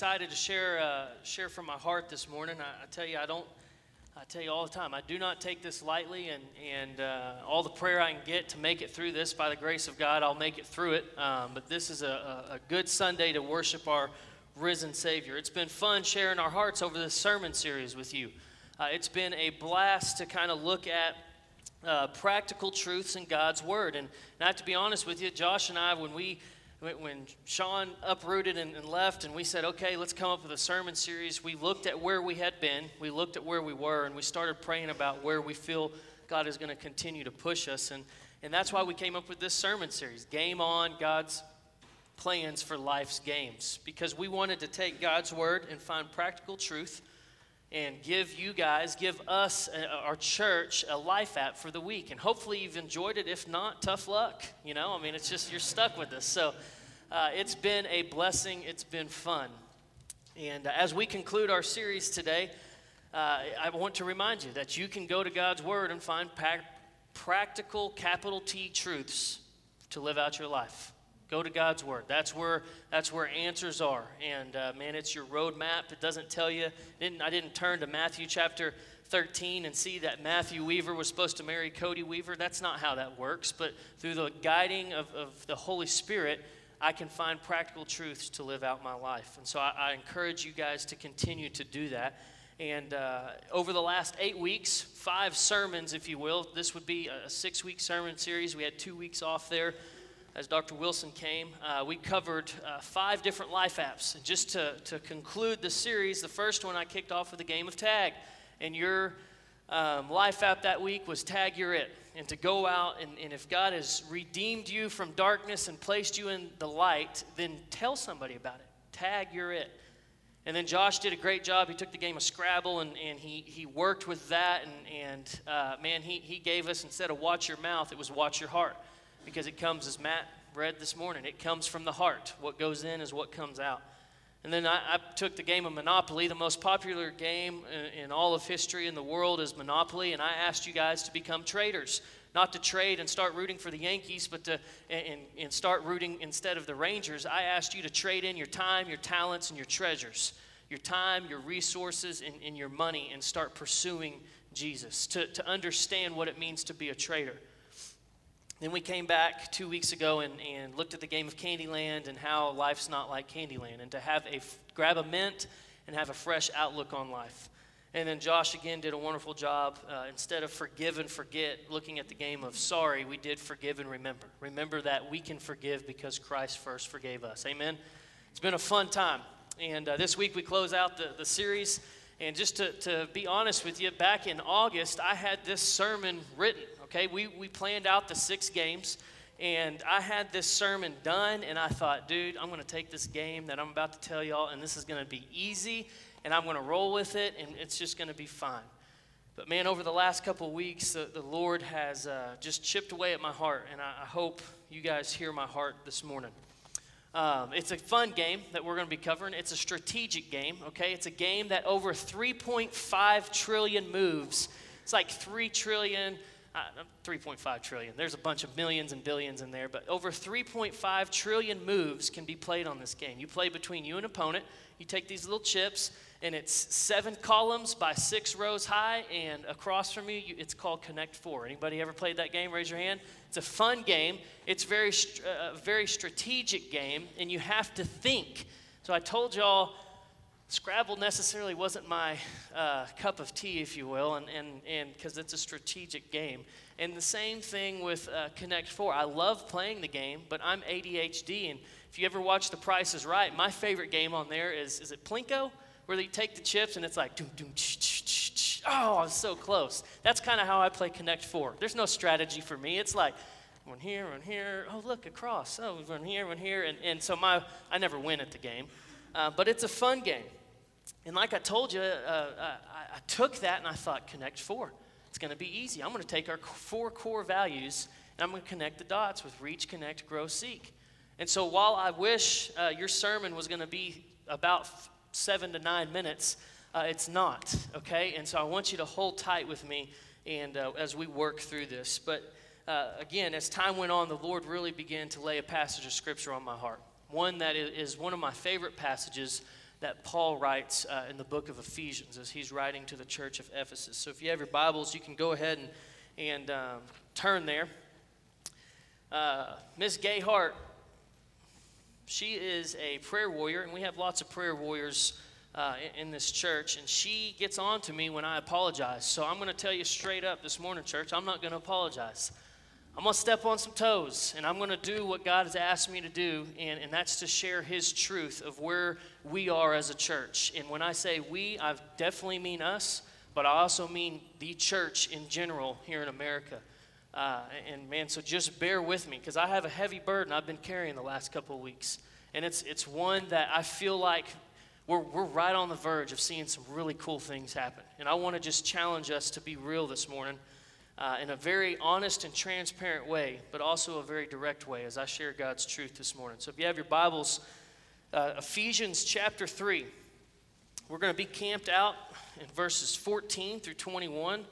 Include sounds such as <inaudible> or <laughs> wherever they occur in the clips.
excited to share uh, share from my heart this morning. I, I, tell you, I don't. I tell you all the time, I do not take this lightly, and and uh, all the prayer I can get to make it through this, by the grace of God, I'll make it through it. Um, but this is a, a, good Sunday to worship our risen Savior. It's been fun sharing our hearts over this sermon series with you. Uh, it's been a blast to kind of look at uh, practical truths in God's Word. And, and I have to be honest with you, Josh and I, when we when Sean uprooted and, and, left, and we said, okay, let's come up with a sermon series, we looked at where we had been, we looked at where we were, and we started praying about where we feel God is going to continue to push us. And, and that's why we came up with this sermon series Game On God's Plans for Life's Games. Because we wanted to take God's Word and find practical truth and give you guys, give us, uh, our church, a life app for the week. And hopefully you've enjoyed it. If not, tough luck. You know, I mean, it's just you're stuck with us. So uh, it's been a blessing, it's been fun. And uh, as we conclude our series today, uh, I want to remind you that you can go to God's Word and find pa- practical, capital T truths to live out your life. Go to God's Word. That's where, that's where answers are. And uh, man, it's your roadmap. It doesn't tell you. Didn't, I didn't turn to Matthew chapter 13 and see that Matthew Weaver was supposed to marry Cody Weaver. That's not how that works. But through the guiding of, of the Holy Spirit, I can find practical truths to live out my life. And so I, I encourage you guys to continue to do that. And uh, over the last eight weeks, five sermons, if you will, this would be a six week sermon series. We had two weeks off there as Dr. Wilson came, uh, we covered uh, five different life apps. And just to, to conclude the series, the first one I kicked off with a game of tag. And your um, life app that week was Tag You're It. And to go out, and, and if God has redeemed you from darkness and placed you in the light, then tell somebody about it. Tag You're It. And then Josh did a great job. He took the game of Scrabble and, and he, he worked with that. And, and uh, man, he, he gave us, instead of watch your mouth, it was watch your heart because it comes, as Matt read this morning, it comes from the heart. What goes in is what comes out. And then I, I took the game of Monopoly. The most popular game in, in, all of history in the world is Monopoly, and I asked you guys to become traders. Not to trade and start rooting for the Yankees, but to and, and start rooting instead of the Rangers. I asked you to trade in your time, your talents, and your treasures. Your time, your resources, and, and your money, and start pursuing Jesus. To, to understand what it means to be a trader. Then we came back two weeks ago and, and looked at the game of Candyland and how life's not like Candyland, and to have a grab a mint and have a fresh outlook on life. And then Josh again did a wonderful job. Uh, instead of forgive and forget, looking at the game of sorry, we did forgive and remember. Remember that we can forgive because Christ first forgave us. Amen. It's been a fun time. And uh, this week we close out the, the series. And just to, to be honest with you, back in August, I had this sermon written okay? We, we planned out the six games, and I had this sermon done, and I thought, dude, I'm going to take this game that I'm about to tell y'all, and this is going to be easy, and I'm going to roll with it, and it's just going to be fine. But man, over the last couple weeks, the, the Lord has uh, just chipped away at my heart, and I, I, hope you guys hear my heart this morning. Um, it's a fun game that we're going to be covering. It's a strategic game, okay? It's a game that over 3.5 trillion moves. It's like 3 trillion, uh, 3.5 trillion. There's a bunch of millions and billions in there, but over 3.5 trillion moves can be played on this game. You play between you and opponent. You take these little chips, and it's seven columns by six rows high, and across from you, you it's called Connect Four. Anybody ever played that game? Raise your hand. It's a fun game. It's very, uh, very strategic game, and you have to think. So I told y'all Scrabble necessarily wasn't my uh, cup of tea, if you will, and and and because it's a strategic game. And the same thing with uh, Connect Four. I love playing the game, but I'm ADHD, and if you ever watch The Price Is Right, my favorite game on there is is it Plinko, where they take the chips and it's like doom doom. Ch, ch, ch, ch. Oh, I was so close. That's kind of how I play Connect Four. There's no strategy for me. It's like one here, one here. Oh, look across. Oh, one here, one here, and and so my I never win at the game, uh, but it's a fun game. And like I told you, uh, I, I, took that and I thought, connect four. It's going to be easy. I'm going to take our four core values and I'm going to connect the dots with reach, connect, grow, seek. And so while I wish uh, your sermon was going to be about seven to nine minutes, uh, it's not, okay? And so I want you to hold tight with me and uh, as we work through this. But uh, again, as time went on, the Lord really began to lay a passage of scripture on my heart. One that is one of my favorite passages that Paul writes uh, in the book of Ephesians as he's writing to the church of Ephesus. So if you have your Bibles, you can go ahead and, and um, turn there. Uh, Miss Gayhart, she is a prayer warrior, and we have lots of prayer warriors uh, in, in, this church, and she gets on to me when I apologize. So I'm going to tell you straight up this morning, church, I'm not going to apologize. I'm going to step on some toes and I'm going to do what God has asked me to do, and, and that's to share His truth of where we are as a church. And when I say we, I definitely mean us, but I also mean the church in general here in America. Uh, and man, so just bear with me because I have a heavy burden I've been carrying the last couple of weeks. And it's, it's one that I feel like we're, we're right on the verge of seeing some really cool things happen. And I want to just challenge us to be real this morning uh, in a very honest and transparent way, but also a very direct way as I share God's truth this morning. So if you have your Bibles, uh, Ephesians chapter 3, we're going to be camped out in verses 14 through 21.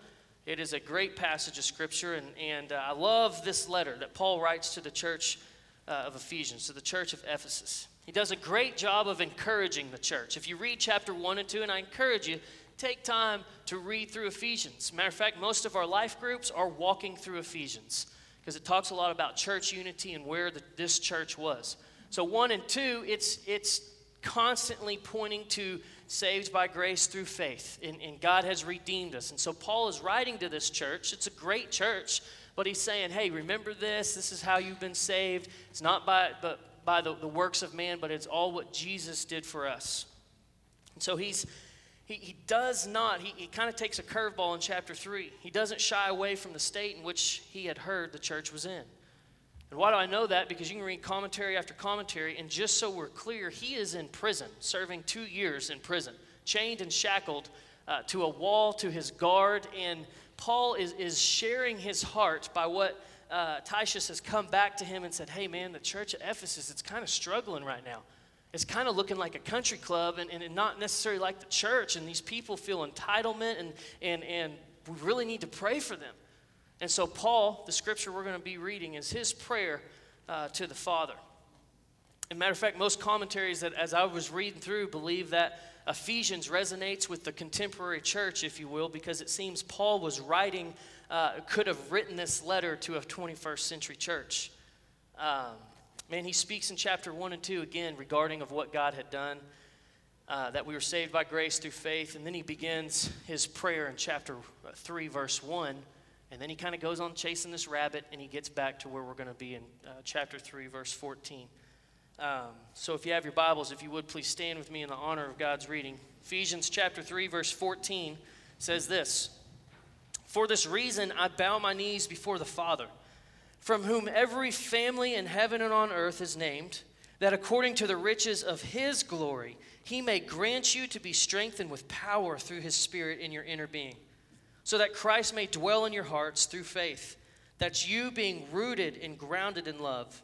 It is a great passage of Scripture, and, and uh, I love this letter that Paul writes to the church uh, of Ephesians, to the church of Ephesus. He does a great job of encouraging the church. If you read chapter 1 and 2, and I encourage you, take time to read through Ephesians. Matter of fact, most of our life groups are walking through Ephesians because it talks a lot about church unity and where the, this church was. So, one and two, it's, it's constantly pointing to saved by grace through faith, and, and God has redeemed us. And so, Paul is writing to this church. It's a great church, but he's saying, hey, remember this. This is how you've been saved. It's not by, but by the, the works of man, but it's all what Jesus did for us. And so, he's he, he does not, he, he kind of takes a curveball in chapter 3. He doesn't shy away from the state in which he had heard the church was in. And why do I know that? Because you can read commentary after commentary, and just so we're clear, he is in prison, serving two years in prison, chained and shackled uh, to a wall to his guard. And Paul is, is sharing his heart by what uh, Titius has come back to him and said, Hey, man, the church at Ephesus, it's kind of struggling right now it's kind of looking like a country club and, and not necessarily like the church. And these people feel entitlement, and, and, and we really need to pray for them. And so, Paul, the scripture we're going to be reading, is his prayer uh, to the Father. As a matter of fact, most commentaries that, as I was reading through, believe that Ephesians resonates with the contemporary church, if you will, because it seems Paul was writing, uh, could have written this letter to a 21st century church. Um, Man, he speaks in chapter 1 and 2 again regarding of what God had done, uh, that we were saved by grace through faith. And then he begins his prayer in chapter 3, verse 1. And then he kind of goes on chasing this rabbit and he gets back to where we're going to be in uh, chapter 3, verse 14. Um, so if you have your Bibles, if you would please stand with me in the honor of God's reading. Ephesians chapter 3, verse 14 says this For this reason I bow my knees before the Father from whom every family in heaven and on earth is named, that according to the riches of his glory, he may grant you to be strengthened with power through his Spirit in your inner being, so that Christ may dwell in your hearts through faith, that you, being rooted and grounded in love,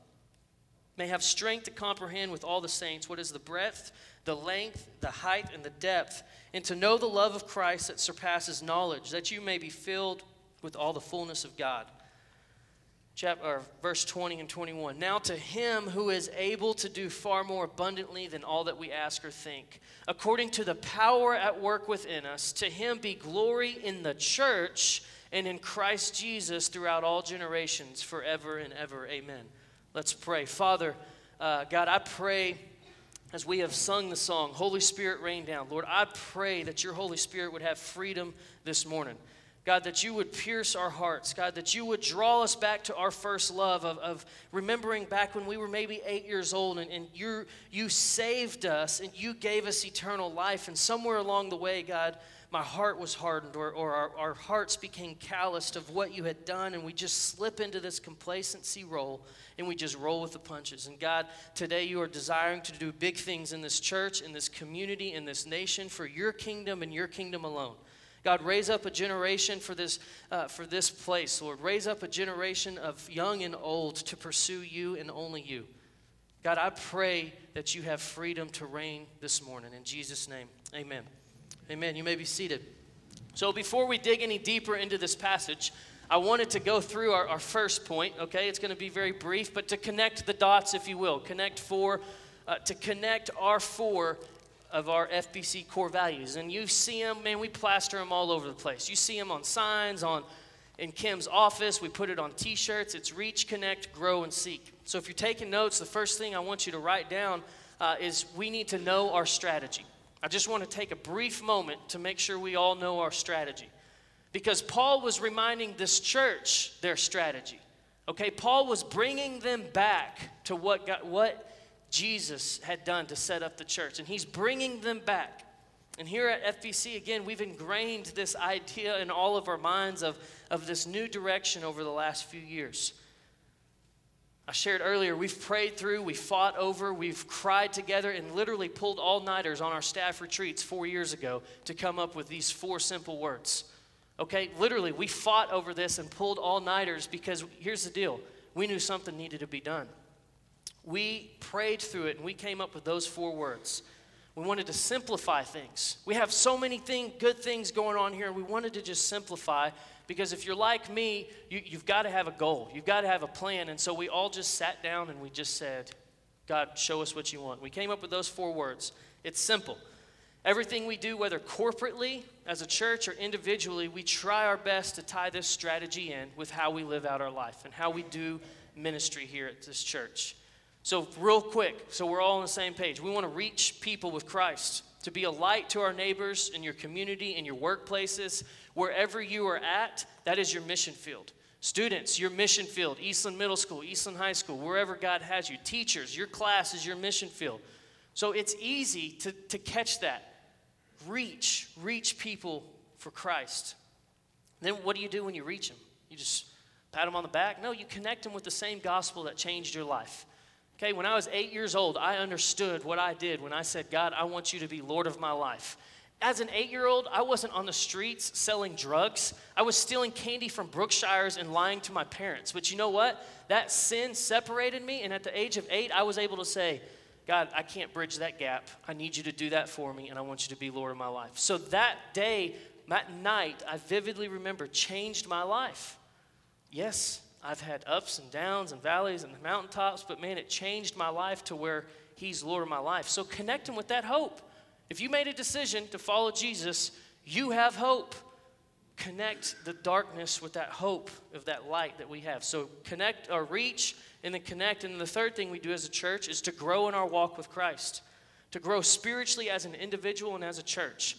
may have strength to comprehend with all the saints what is the breadth, the length, the height, and the depth, and to know the love of Christ that surpasses knowledge, that you may be filled with all the fullness of God chapter, verse 20 and 21. Now to him who is able to do far more abundantly than all that we ask or think, according to the power at work within us, to him be glory in the church and in Christ Jesus throughout all generations, forever and ever. Amen. Let's pray. Father, uh, God, I pray as we have sung the song, Holy Spirit, rain down. Lord, I pray that your Holy Spirit would have freedom this morning. God, that you would pierce our hearts. God, that you would draw us back to our first love of, of remembering back when we were maybe eight years old and, and you, you saved us and you gave us eternal life. And somewhere along the way, God, my heart was hardened or, or our, our hearts became calloused of what you had done. And we just slip into this complacency role and we just roll with the punches. And God, today you are desiring to do big things in this church, in this community, in this nation for your kingdom and your kingdom alone. God, raise up a generation for this, uh, for this place, Lord. Raise up a generation of young and old to pursue you and only you. God, I pray that you have freedom to reign this morning. In Jesus' name, amen. Amen. You may be seated. So, before we dig any deeper into this passage, I wanted to go through our, our first point, okay? It's going to be very brief, but to connect the dots, if you will, connect four, uh, to connect our four of our FBC core values. And you see them, man, we plaster them all over the place. You see them on signs, on in Kim's office. We put it on t shirts. It's reach, connect, grow, and seek. So if you're taking notes, the first thing I want you to write down uh, is we need to know our strategy. I just want to take a brief moment to make sure we all know our strategy. Because Paul was reminding this church their strategy. Okay, Paul was bringing them back to what, got, what Jesus had done to set up the church, and he's bringing them back. And here at FBC, again, we've ingrained this idea in all of our minds of, of this new direction over the last few years. I shared earlier, we've prayed through, we fought over, we've cried together, and literally pulled all nighters on our staff retreats four years ago to come up with these four simple words. Okay, literally, we fought over this and pulled all nighters because here's the deal we knew something needed to be done. We prayed through it and we came up with those four words. We wanted to simplify things. We have so many thing, good things going on here, and we wanted to just simplify because if you're like me, you, you've got to have a goal, you've got to have a plan. And so we all just sat down and we just said, God, show us what you want. We came up with those four words. It's simple. Everything we do, whether corporately, as a church, or individually, we try our best to tie this strategy in with how we live out our life and how we do ministry here at this church. So, real quick, so we're all on the same page. We want to reach people with Christ, to be a light to our neighbors in your community, in your workplaces, wherever you are at, that is your mission field. Students, your mission field, Eastland Middle School, Eastland High School, wherever God has you. Teachers, your class is your mission field. So it's easy to, to catch that. Reach, reach people for Christ. Then what do you do when you reach them? You just pat them on the back? No, you connect them with the same gospel that changed your life. Okay, when I was eight years old, I understood what I did when I said, God, I want you to be Lord of my life. As an eight year old, I wasn't on the streets selling drugs. I was stealing candy from Brookshire's and lying to my parents. But you know what? That sin separated me, and at the age of eight, I was able to say, God, I can't bridge that gap. I need you to do that for me, and I want you to be Lord of my life. So that day, that night, I vividly remember changed my life. Yes, I've had ups and downs and valleys and mountaintops, but man, it changed my life to where He's Lord of my life. So connect Him with that hope. If you made a decision to follow Jesus, you have hope. Connect the darkness with that hope of that light that we have. So connect or reach and then connect. And the third thing we do as a church is to grow in our walk with Christ, to grow spiritually as an individual and as a church.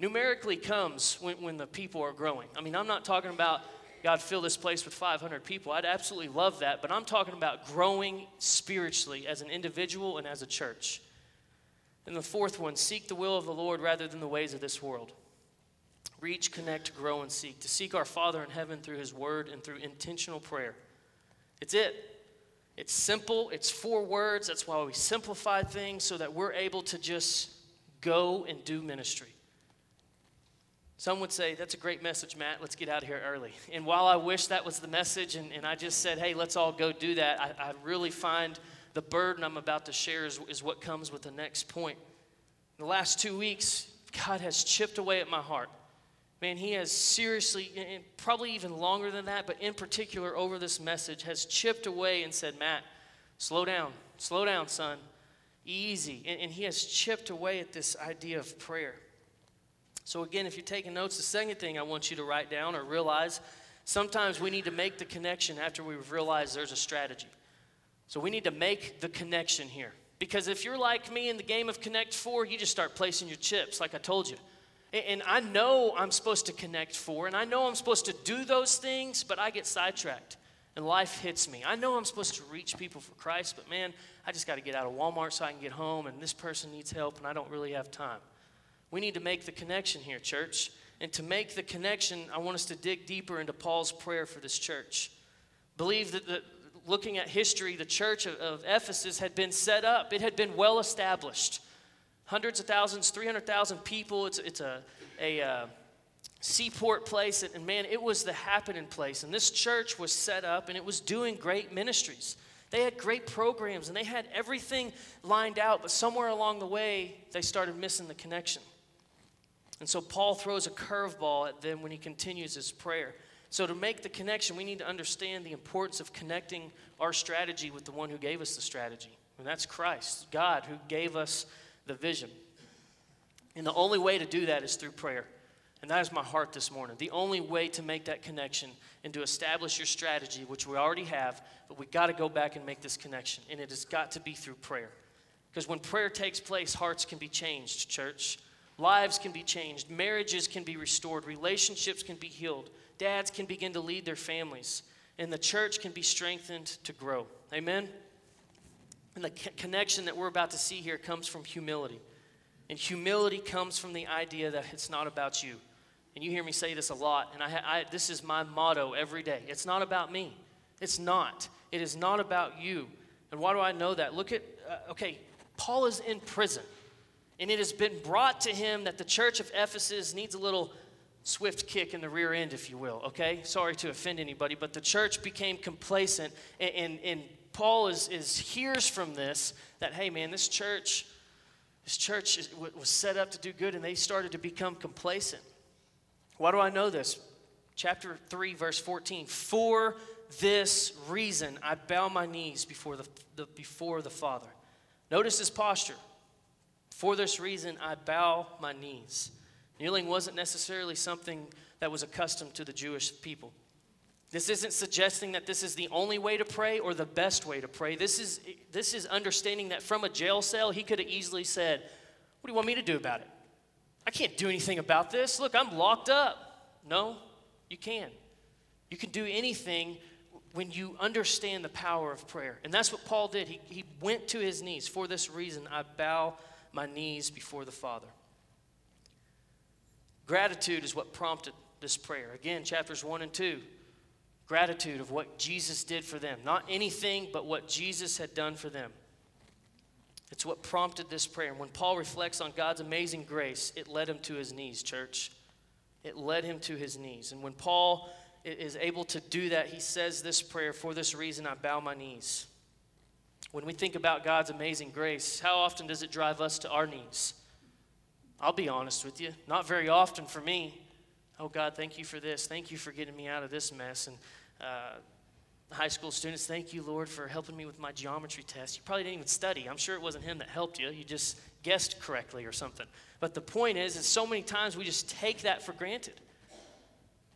Numerically comes when, when the people are growing. I mean, I'm not talking about God, fill this place with 500 people. I'd absolutely love that, but I'm talking about growing spiritually as an individual and as a church. And the fourth one, seek the will of the Lord rather than the ways of this world. Reach, connect, grow, and seek. To seek our Father in heaven through His Word and through intentional prayer. It's it. It's simple, it's four words. That's why we simplify things so that we're able to just go and do ministry. Some would say, That's a great message, Matt. Let's get out of here early. And while I wish that was the message, and, and I just said, Hey, let's all go do that, I, I really find the burden I'm about to share is, is what comes with the next point. In the last two weeks, God has chipped away at my heart. Man, He has seriously, and probably even longer than that, but in particular over this message, has chipped away and said, Matt, slow down, slow down, son, easy. And, and He has chipped away at this idea of prayer. So, again, if you're taking notes, the second thing I want you to write down or realize sometimes we need to make the connection after we've realized there's a strategy. So, we need to make the connection here. Because if you're like me in the game of Connect Four, you just start placing your chips, like I told you. And I know I'm supposed to connect four, and I know I'm supposed to do those things, but I get sidetracked and life hits me. I know I'm supposed to reach people for Christ, but man, I just got to get out of Walmart so I can get home, and this person needs help, and I don't really have time. We need to make the connection here, church. And to make the connection, I want us to dig deeper into Paul's prayer for this church. Believe that the, looking at history, the church of, of Ephesus had been set up, it had been well established. Hundreds of thousands, 300,000 people. It's, it's a, a uh, seaport place, and, and man, it was the happening place. And this church was set up and it was doing great ministries. They had great programs and they had everything lined out, but somewhere along the way, they started missing the connection. And so Paul throws a curveball at them when he continues his prayer. So, to make the connection, we need to understand the importance of connecting our strategy with the one who gave us the strategy. And that's Christ, God, who gave us the vision. And the only way to do that is through prayer. And that is my heart this morning. The only way to make that connection and to establish your strategy, which we already have, but we got to go back and make this connection. And it has got to be through prayer. Because when prayer takes place, hearts can be changed, church. Lives can be changed. Marriages can be restored. Relationships can be healed. Dads can begin to lead their families. And the church can be strengthened to grow. Amen? And the connection that we're about to see here comes from humility. And humility comes from the idea that it's not about you. And you hear me say this a lot, and I, I, this is my motto every day. It's not about me. It's not. It is not about you. And why do I know that? Look at, uh, okay, Paul is in prison. And it has been brought to him that the church of Ephesus needs a little swift kick in the rear end, if you will, okay? Sorry to offend anybody, but the church became complacent. And, and, and Paul is, is hears from this that, hey, man, this church this church was set up to do good, and they started to become complacent. Why do I know this? Chapter 3, verse 14. For this reason, I bow my knees before the, the, before the Father. Notice his posture. For this reason, I bow my knees. Kneeling wasn't necessarily something that was accustomed to the Jewish people. This isn't suggesting that this is the only way to pray or the best way to pray. This is, this is understanding that from a jail cell, he could have easily said, What do you want me to do about it? I can't do anything about this. Look, I'm locked up. No, you can. You can do anything when you understand the power of prayer. And that's what Paul did. He, he went to his knees. For this reason, I bow my knees before the Father. Gratitude is what prompted this prayer. Again, chapters 1 and 2 gratitude of what Jesus did for them. Not anything, but what Jesus had done for them. It's what prompted this prayer. And when Paul reflects on God's amazing grace, it led him to his knees, church. It led him to his knees. And when Paul is able to do that, he says this prayer For this reason, I bow my knees. When we think about God's amazing grace, how often does it drive us to our knees? I'll be honest with you, not very often for me. Oh, God, thank you for this. Thank you for getting me out of this mess. And uh, high school students, thank you, Lord, for helping me with my geometry test. You probably didn't even study. I'm sure it wasn't him that helped you. You just guessed correctly or something. But the point is, is so many times we just take that for granted.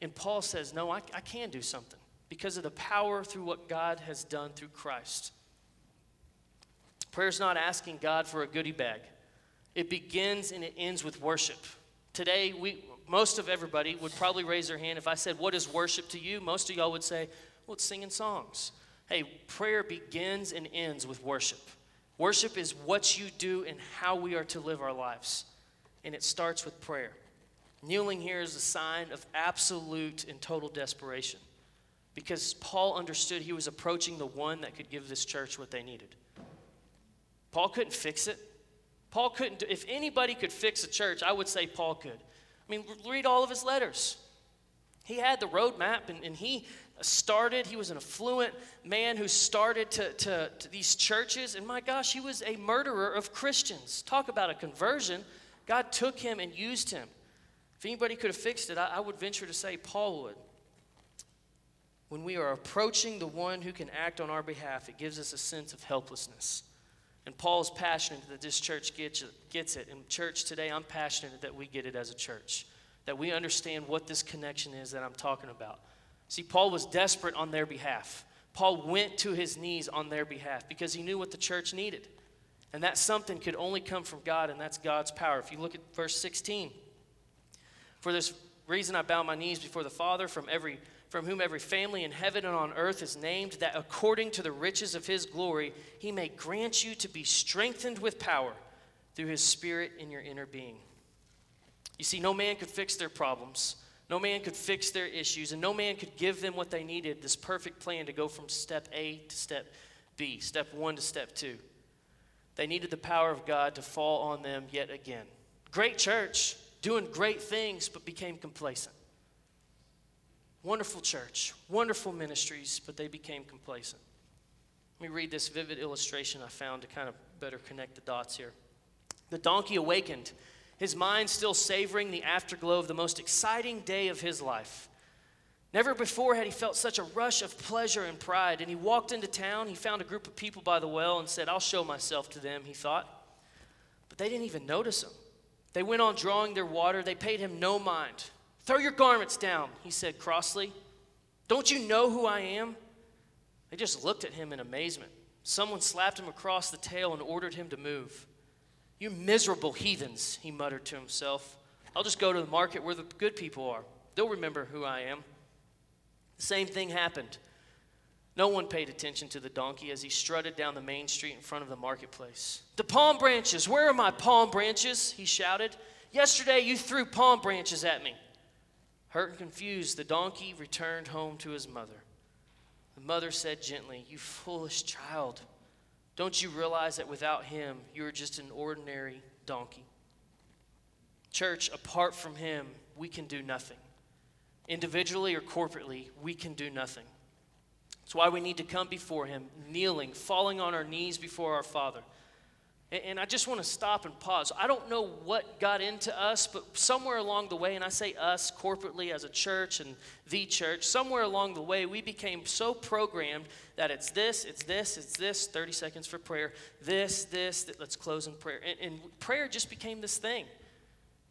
And Paul says, no, I, I can do something because of the power through what God has done through Christ. Prayer's not asking God for a goodie bag. It begins and it ends with worship. Today, we, most of everybody would probably raise their hand if I said, What is worship to you? Most of y'all would say, Well, it's singing songs. Hey, prayer begins and ends with worship. Worship is what you do and how we are to live our lives. And it starts with prayer. Kneeling here is a sign of absolute and total desperation because Paul understood he was approaching the one that could give this church what they needed. Paul couldn't fix it. Paul couldn't, do, if anybody could fix a church, I would say Paul could. I mean, read all of his letters. He had the roadmap and, and he started, he was an affluent man who started to, to, to these churches. And my gosh, he was a murderer of Christians. Talk about a conversion. God took him and used him. If anybody could have fixed it, I, I would venture to say Paul would. When we are approaching the one who can act on our behalf, it gives us a sense of helplessness. And Paul's passionate that this church gets, gets it. And, church, today I'm passionate that we get it as a church, that we understand what this connection is that I'm talking about. See, Paul was desperate on their behalf. Paul went to his knees on their behalf because he knew what the church needed. And that something could only come from God, and that's God's power. If you look at verse 16, for this reason I bow my knees before the Father from every from whom every family in heaven and on earth is named, that according to the riches of his glory, he may grant you to be strengthened with power through his Spirit in your inner being. You see, no man could fix their problems, no man could fix their issues, and no man could give them what they needed this perfect plan to go from step A to step B, step one to step two. They needed the power of God to fall on them yet again. Great church, doing great things, but became complacent. Wonderful church, wonderful ministries, but they became complacent. Let me read this vivid illustration I found to kind of better connect the dots here. The donkey awakened, his mind still savoring the afterglow of the most exciting day of his life. Never before had he felt such a rush of pleasure and pride, and he walked into town. He found a group of people by the well and said, I'll show myself to them, he thought. But they didn't even notice him. They went on drawing their water. They paid him no mind. Throw your garments down, he said crossly. Don't you know who I am? They just looked at him in amazement. Someone slapped him across the tail and ordered him to move. You miserable heathens, he muttered to himself. I'll just go to the market where the good people are. They'll remember who I am. The same thing happened. No one paid attention to the donkey as he strutted down the main street in front of the marketplace. The palm branches, where are my palm branches? He shouted. Yesterday you threw palm branches at me. Hurt and confused, the donkey returned home to his mother. The mother said gently, You foolish child, don't you realize that without him, you are just an ordinary donkey? Church, apart from him, we can do nothing. Individually or corporately, we can do nothing. That's why we need to come before Him, kneeling, falling on our knees before our Father. And I just want to stop and pause. I don't know what got into us, but somewhere along the way, and I say us corporately as a church and the church, somewhere along the way, we became so programmed that it's this, it's this, it's this, 30 seconds for prayer, this, this, that, let's close in prayer. And, and prayer just became this thing.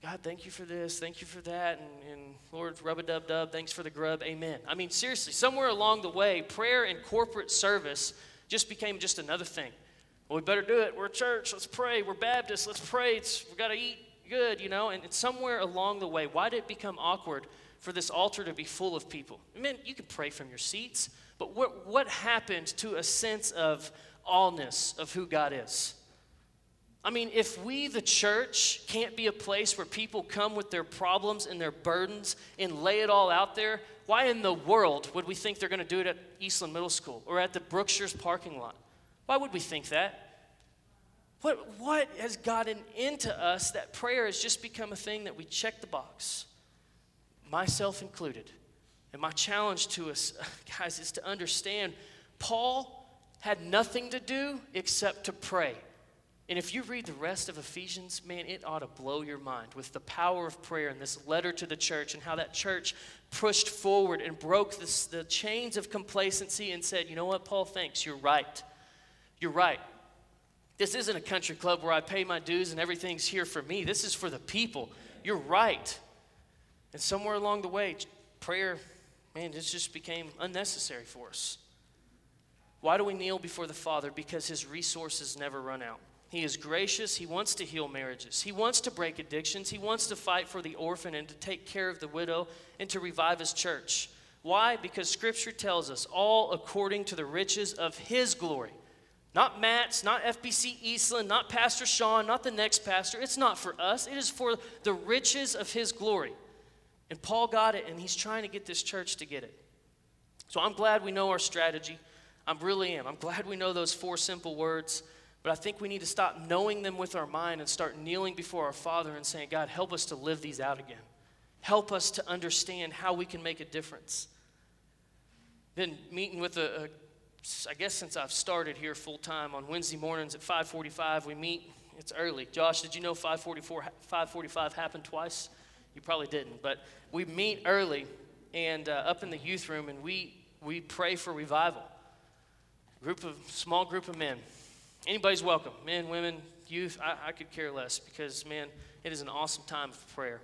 God, thank you for this, thank you for that, and, and Lord, rub a dub dub, thanks for the grub, amen. I mean, seriously, somewhere along the way, prayer and corporate service just became just another thing. Well, we better do it. We're a church, let's pray. We're Baptists, let's pray. It's, we got to eat good, you know, and it's somewhere along the way. Why did it become awkward for this altar to be full of people? I mean, you can pray from your seats, but what, what happened to a sense of allness of who God is? I mean, if we, the church, can't be a place where people come with their problems and their burdens and lay it all out there, why in the world would we think they're going to do it at Eastland Middle School or at the Brookshire's parking lot? Why would we think that? What, what has gotten into us that prayer has just become a thing that we check the box, myself included? And my challenge to us, <laughs> guys, is to understand Paul had nothing to do except to pray. And if you read the rest of Ephesians, man, it ought to blow your mind with the power of prayer and this letter to the church and how that church pushed forward and broke this, the chains of complacency and said, you know what, Paul, thanks, you're right. You're right. This isn't a country club where I pay my dues and everything's here for me. This is for the people. You're right. And somewhere along the way, prayer, man, this just became unnecessary for us. Why do we kneel before the Father? Because his resources never run out. He is gracious. He wants to heal marriages. He wants to break addictions. He wants to fight for the orphan and to take care of the widow and to revive his church. Why? Because Scripture tells us all according to the riches of His glory. Not Matt's, not FBC Eastland, not Pastor Sean, not the next pastor. It's not for us, it is for the riches of His glory. And Paul got it, and he's trying to get this church to get it. So I'm glad we know our strategy. I really am. I'm glad we know those four simple words. But I think we need to stop knowing them with our mind and start kneeling before our Father and saying, God, help us to live these out again. Help us to understand how we can make a difference. Been meeting with a, a I guess since I've started here full time on Wednesday mornings at 5:45, we meet. It's early. Josh, did you know 5:44 5:45 happened twice? You probably didn't, but we meet early and uh, up in the youth room, and we we pray for revival. Group of small group of men Anybody's welcome. Men, women, youth, I, I could care less because, man, it is an awesome time of prayer.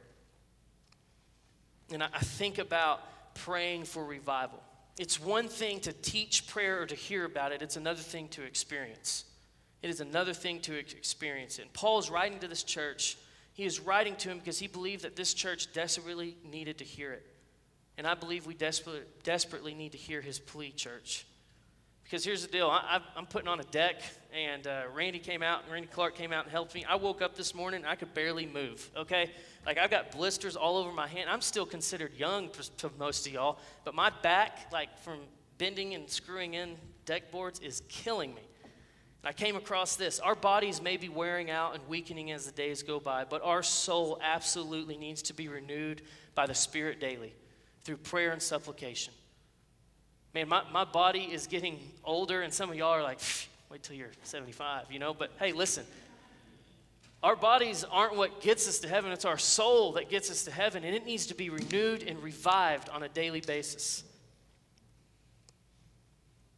And I, I think about praying for revival. It's one thing to teach prayer or to hear about it, it's another thing to experience. It is another thing to experience it. And Paul is writing to this church. He is writing to him because he believed that this church desperately needed to hear it. And I believe we desperately, desperately need to hear his plea, church. Because here's the deal I, am putting on a deck, and uh, Randy came out, and Randy Clark came out and helped me. I woke up this morning, I could barely move, okay? Like, I've got blisters all over my hand. I'm still considered young to most of y'all, but my back, like from bending and screwing in deck boards, is killing me. I came across this. Our bodies may be wearing out and weakening as the days go by, but our soul absolutely needs to be renewed by the Spirit daily through prayer and supplication. Man, my, my body is getting older, and some of y'all are like, wait till you're 75, you know? But hey, listen, our bodies aren't what gets us to heaven, it's our soul that gets us to heaven, and it needs to be renewed and revived on a daily basis.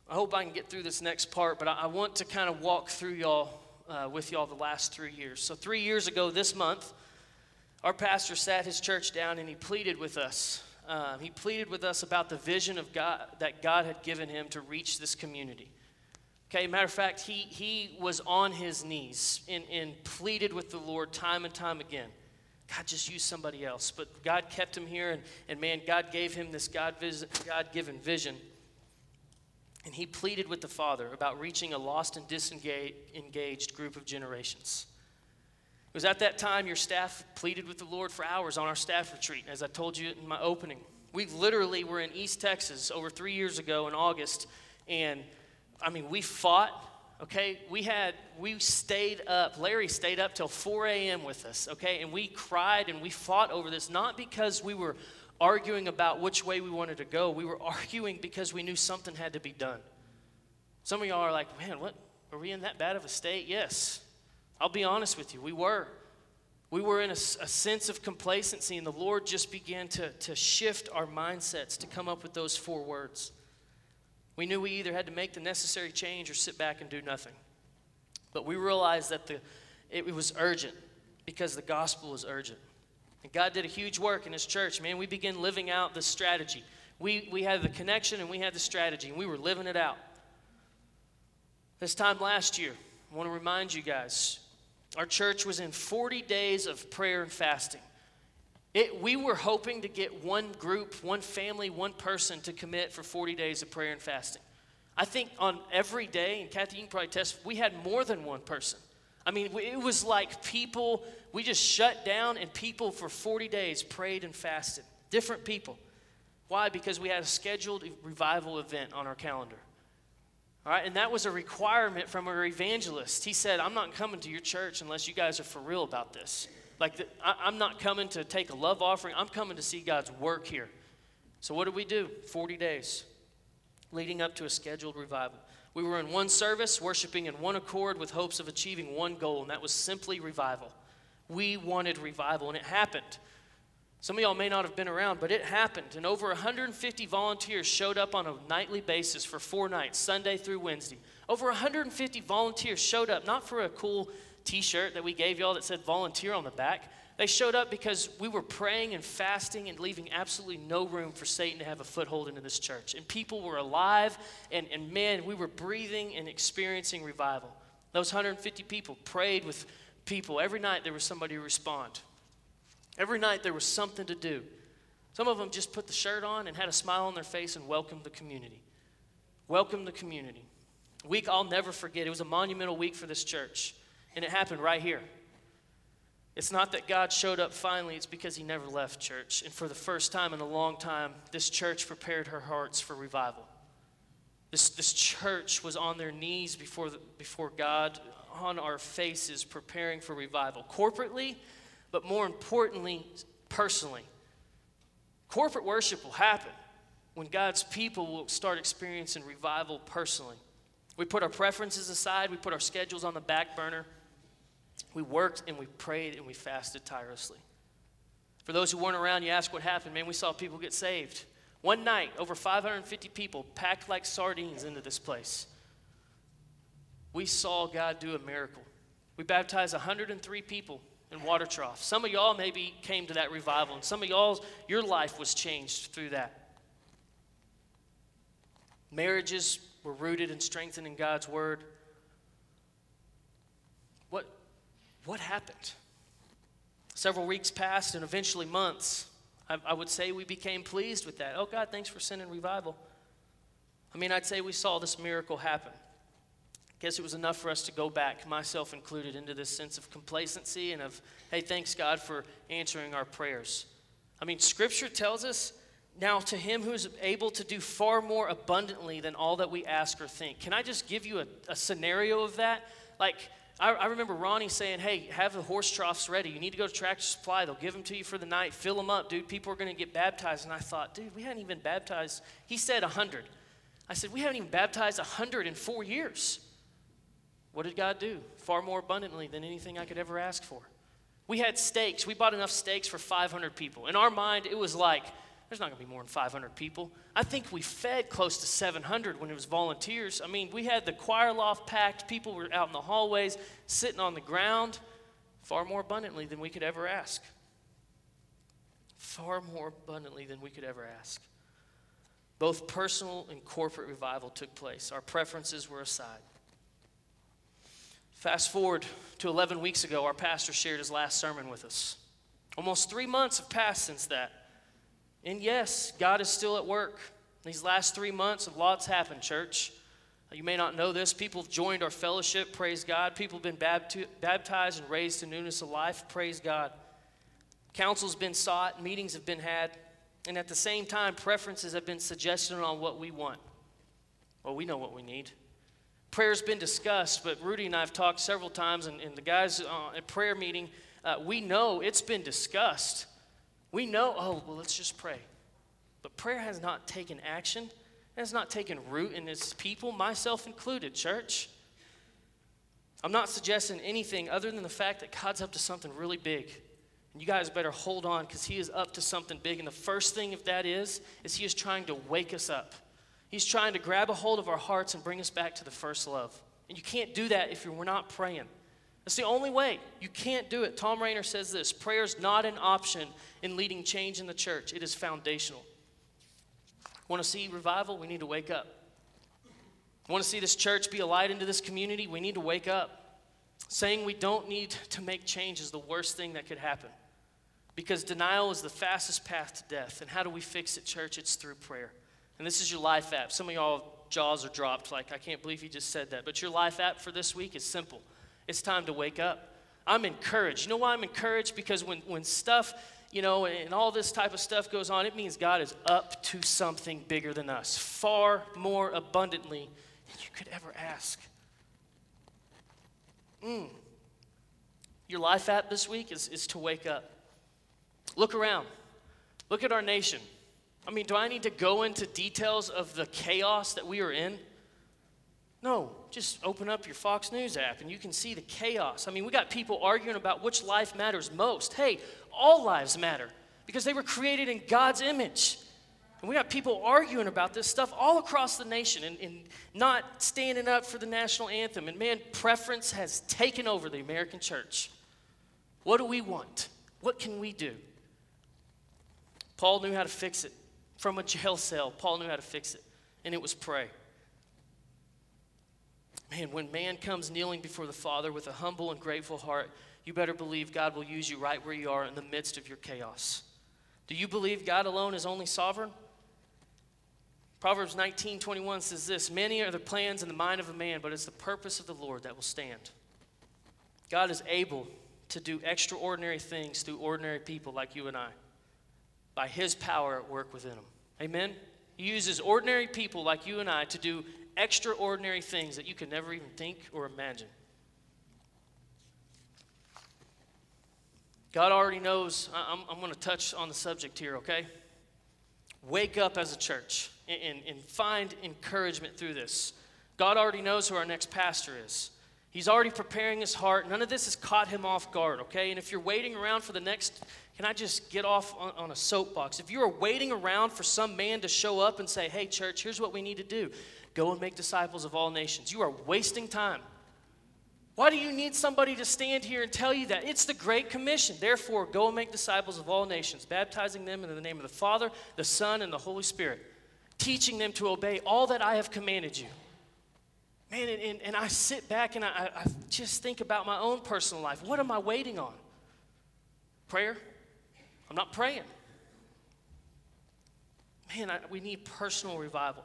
I hope I can get through this next part, but I, I want to kind of walk through y'all uh, with y'all the last three years. So, three years ago this month, our pastor sat his church down and he pleaded with us. Um, he pleaded with us about the vision of God that God had given him to reach this community. Okay, matter of fact, he, he was on his knees and, and pleaded with the Lord time and time again. God, just use somebody else. But God kept him here, and, and man, God gave him this God given vision. And he pleaded with the Father about reaching a lost and disengaged group of generations. It was at that time your staff pleaded with the Lord for hours on our staff retreat, as I told you in my opening. We literally were in East Texas over three years ago in August, and I mean, we fought, okay? We had, we stayed up. Larry stayed up till 4 a.m. with us, okay? And we cried and we fought over this, not because we were arguing about which way we wanted to go. We were arguing because we knew something had to be done. Some of y'all are like, man, what? Are we in that bad of a state? Yes. I'll be honest with you, we were. We were in a, a, sense of complacency, and the Lord just began to, to shift our mindsets to come up with those four words. We knew we either had to make the necessary change or sit back and do nothing. But we realized that the, it, it was urgent because the gospel was urgent. And God did a huge work in His church. Man, we began living out the strategy. We, we had the connection and we had the strategy, and we were living it out. This time last year, I want to remind you guys our church was in 40 days of prayer and fasting. It, we were hoping to get one group, one family, one person to commit for 40 days of prayer and fasting. I think on every day, and Kathy, you can probably test, we had more than one person. I mean, it was like people, we just shut down and people for 40 days prayed and fasted. Different people. Why? Because we had a scheduled revival event on our calendar. All right, and that was a requirement from our evangelist. He said, I'm not coming to your church unless you guys are for real about this. Like, the, I, am not coming to take a love offering, I'm coming to see God's work here. So, what did we do? 40 days leading up to a scheduled revival. We were in one service, worshiping in one accord with hopes of achieving one goal, and that was simply revival. We wanted revival, and it happened. Some of y'all may not have been around, but it happened. And over 150 volunteers showed up on a nightly basis for four nights, Sunday through Wednesday. Over 150 volunteers showed up, not for a cool t shirt that we gave y'all that said volunteer on the back. They showed up because we were praying and fasting and leaving absolutely no room for Satan to have a foothold into this church. And people were alive, and, and man, we were breathing and experiencing revival. Those 150 people prayed with people. Every night there was somebody to respond. Every night there was something to do. Some of them just put the shirt on and had a smile on their face and welcomed the community. Welcome the community. A week I'll never forget. It was a monumental week for this church, and it happened right here. It's not that God showed up finally, it's because He never left church. And for the first time in a long time, this church prepared her hearts for revival. This, this church was on their knees before, the, before God, on our faces, preparing for revival. Corporately, but more importantly, personally. Corporate worship will happen when God's people will start experiencing revival personally. We put our preferences aside, we put our schedules on the back burner. We worked and we prayed and we fasted tirelessly. For those who weren't around, you ask what happened. Man, we saw people get saved. One night, over 550 people packed like sardines into this place. We saw God do a miracle. We baptized 103 people and water trough. Some of y'all maybe came to that revival, and some of y'all, your life was changed through that. Marriages were rooted and strengthened in God's word. What, what happened? Several weeks passed, and eventually months. I, I would say we became pleased with that. Oh, God, thanks for sending revival. I mean, I'd say we saw this miracle happen guess it was enough for us to go back, myself included, into this sense of complacency and of, hey, thanks God for answering our prayers. I mean, Scripture tells us now to him who is able to do far more abundantly than all that we ask or think. Can I just give you a, a scenario of that? Like, I, I, remember Ronnie saying, hey, have the horse troughs ready. You need to go to Tractor Supply. They'll give them to you for the night. Fill them up, dude. People are going to get baptized. And I thought, dude, we hadn't even baptized. He said 100. I said, we haven't even baptized 100 in four years. What did God do? Far more abundantly than anything I could ever ask for. We had steaks. We bought enough steaks for 500 people. In our mind, it was like, there's not going to be more than 500 people. I think we fed close to 700 when it was volunteers. I mean, we had the choir loft packed. People were out in the hallways, sitting on the ground, far more abundantly than we could ever ask. far more abundantly than we could ever ask. Both personal and corporate revival took place. Our preferences were aside. Fast forward to 11 weeks ago, our pastor shared his last sermon with us. Almost three months have passed since that. And yes, God is still at work. These last three months, a lot's happened, church. You may not know this. People have joined our fellowship, praise God. People have been baptized and raised to newness of life, praise God. Counsel's been sought, meetings have been had, and at the same time, preferences have been suggested on what we want. Well, we know what we need. Prayer's been discussed, but Rudy and I have talked several times, and, and the guys uh, at prayer meeting, uh, we know it's been discussed. We know, oh, well, let's just pray. But prayer has not taken action, it has not taken root in its people, myself included, church. I'm not suggesting anything other than the fact that God's up to something really big. And you guys better hold on because He is up to something big. And the first thing, if that is, is He is trying to wake us up. He's trying to grab a hold of our hearts and bring us back to the first love. And you can't do that if we're not praying. That's the only way. You can't do it. Thom Rainer says this prayer is not an option in leading change in the church, it is foundational. Want to see revival? We need to wake up. Want to see this church be a light into this community? We need to wake up. Saying we don't need to make change is the worst thing that could happen. Because denial is the fastest path to death. And how do we fix it, church? It's through prayer. And this is your life app. Some of y'all jaws are dropped, like, I can't believe you just said that. But your life app for this week is simple it's time to wake up. I'm encouraged. You know why I'm encouraged? Because when, when stuff, you know, and all this type of stuff goes on, it means God is up to something bigger than us, far more abundantly than you could ever ask. Mm. Your life app this week is, is to wake up. Look around. Look at our nation. I mean, do I need to go into details of the chaos that we are in? No, just open up your Fox News app and you can see the chaos. I mean, we got people arguing about which life matters most. Hey, all lives matter because they were created in God's image. And we got people arguing about this stuff all across the nation and, and, not standing up for the national anthem. And man, preference has taken over the American church. What do we want? What can we do? Paul knew how to fix it. From a jail cell, Paul knew how to fix it, and it was pray. Man, when man comes kneeling before the Father with a humble and grateful heart, you better believe God will use you right where you are in the midst of your chaos. Do you believe God alone is only sovereign? Proverbs 19 21 says this Many are the plans in the mind of a man, but it's the purpose of the Lord that will stand. God is able to do extraordinary things through ordinary people like you and I by his power at work within them. Amen? He uses ordinary people like you and I to do extraordinary things that you can never even think or imagine. God already knows. I'm, I'm going to touch on the subject here, okay? Wake up as a church and, and find encouragement through this. God already knows who our next pastor is. He's already preparing his heart. None of this has caught him off guard, okay? And if you're waiting around for the next, can I just get off on, on, a soapbox? If you are waiting around for some man to show up and say, hey, church, here's what we need to do Go and make disciples of all nations. You are wasting time. Why do you need somebody to stand here and tell you that? It's the Great Commission. Therefore, go and make disciples of all nations, baptizing them in the name of the Father, the Son, and the Holy Spirit, teaching them to obey all that I have commanded you. Man, and, and, and I sit back and I, I just think about my own personal life. What am I waiting on? Prayer? I'm not praying. Man, I, we need personal revival.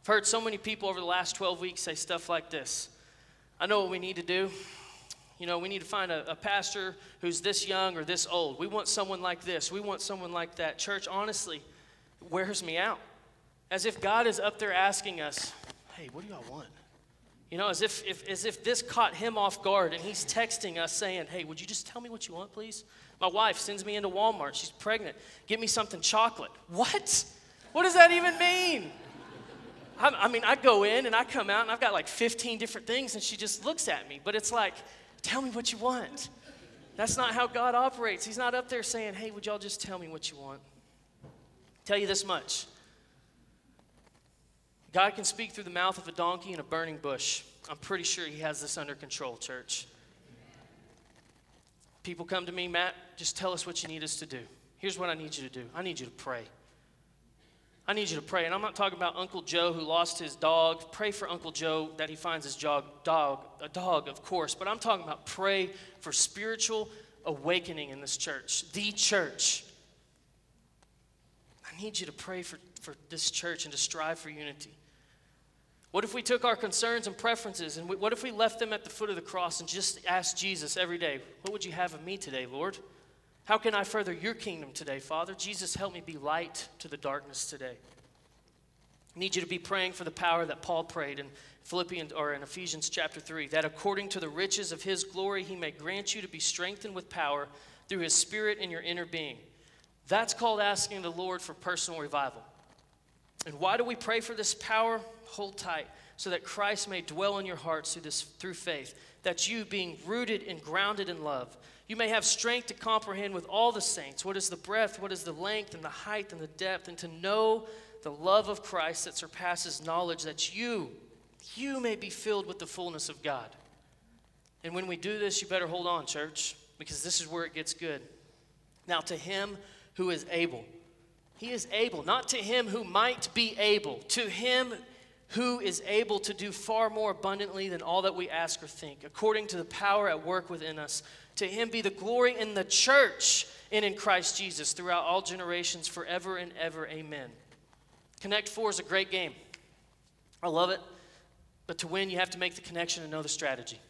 I've heard so many people over the last 12 weeks say stuff like this I know what we need to do. You know, we need to find a, a, pastor who's this young or this old. We want someone like this. We want someone like that. Church, honestly, wears me out. As if God is up there asking us, hey, what do y'all want? You know, as if, if, as if this caught him off guard and he's texting us saying, hey, would you just tell me what you want, please? My wife sends me into Walmart. She's pregnant. Get me something chocolate. What? What does that even mean? I, I mean, I go in and I come out and I've got like 15 different things, and she just looks at me. But it's like, tell me what you want. That's not how God operates. He's not up there saying, hey, would y'all just tell me what you want? Tell you this much God can speak through the mouth of a donkey in a burning bush. I'm pretty sure He has this under control, church. People come to me, Matt, just tell us what you need us to do. Here's what I need you to do I need you to pray. I need you to pray. And I'm not talking about Uncle Joe who lost his dog. Pray for Uncle Joe that he finds his dog, dog, a dog, of course. But I'm talking about pray for spiritual awakening in this church, the church. I need you to pray for, for this church and to strive for unity. What if we took our concerns and preferences and what if we left them at the foot of the cross and just asked Jesus every day, What would you have of me today, Lord? How can I further your kingdom today, Father? Jesus, help me be light to the darkness today. I need you to be praying for the power that Paul prayed in Philippians or in Ephesians chapter 3 that according to the riches of his glory he may grant you to be strengthened with power through his spirit in your inner being. That's called asking the Lord for personal revival. And why do we pray for this power? Hold tight so that Christ may dwell in your hearts through this through faith, that you being rooted and grounded in love you may have strength to comprehend with all the saints what is the breadth, what is the length, and the height, and the depth, and to know the love of Christ that surpasses knowledge, that you, you may be filled with the fullness of God. And when we do this, you better hold on, church, because this is where it gets good. Now, to him who is able, he is able, not to him who might be able, to him who is able to do far more abundantly than all that we ask or think, according to the power at work within us. To him be the glory in the church and in Christ Jesus throughout all generations, forever and ever. Amen. Connect Four is a great game. I love it. But to win, you have to make the connection and know the strategy.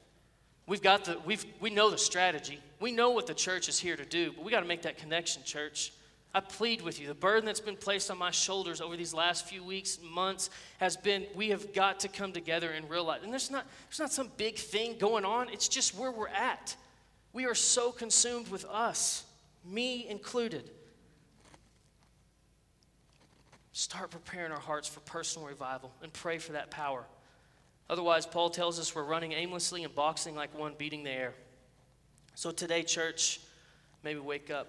We've got the, we've, we know the strategy. We know what the church is here to do, but we got to make that connection, church. I plead with you. The burden that's been placed on my shoulders over these last few weeks, months, has been we have got to come together and realize. And there's not, there's not some big thing going on, it's just where we're at. We are so consumed with us, me included. Start preparing our hearts for personal revival and pray for that power. Otherwise, Paul tells us we're running aimlessly and boxing like one beating the air. So today, church, maybe wake up.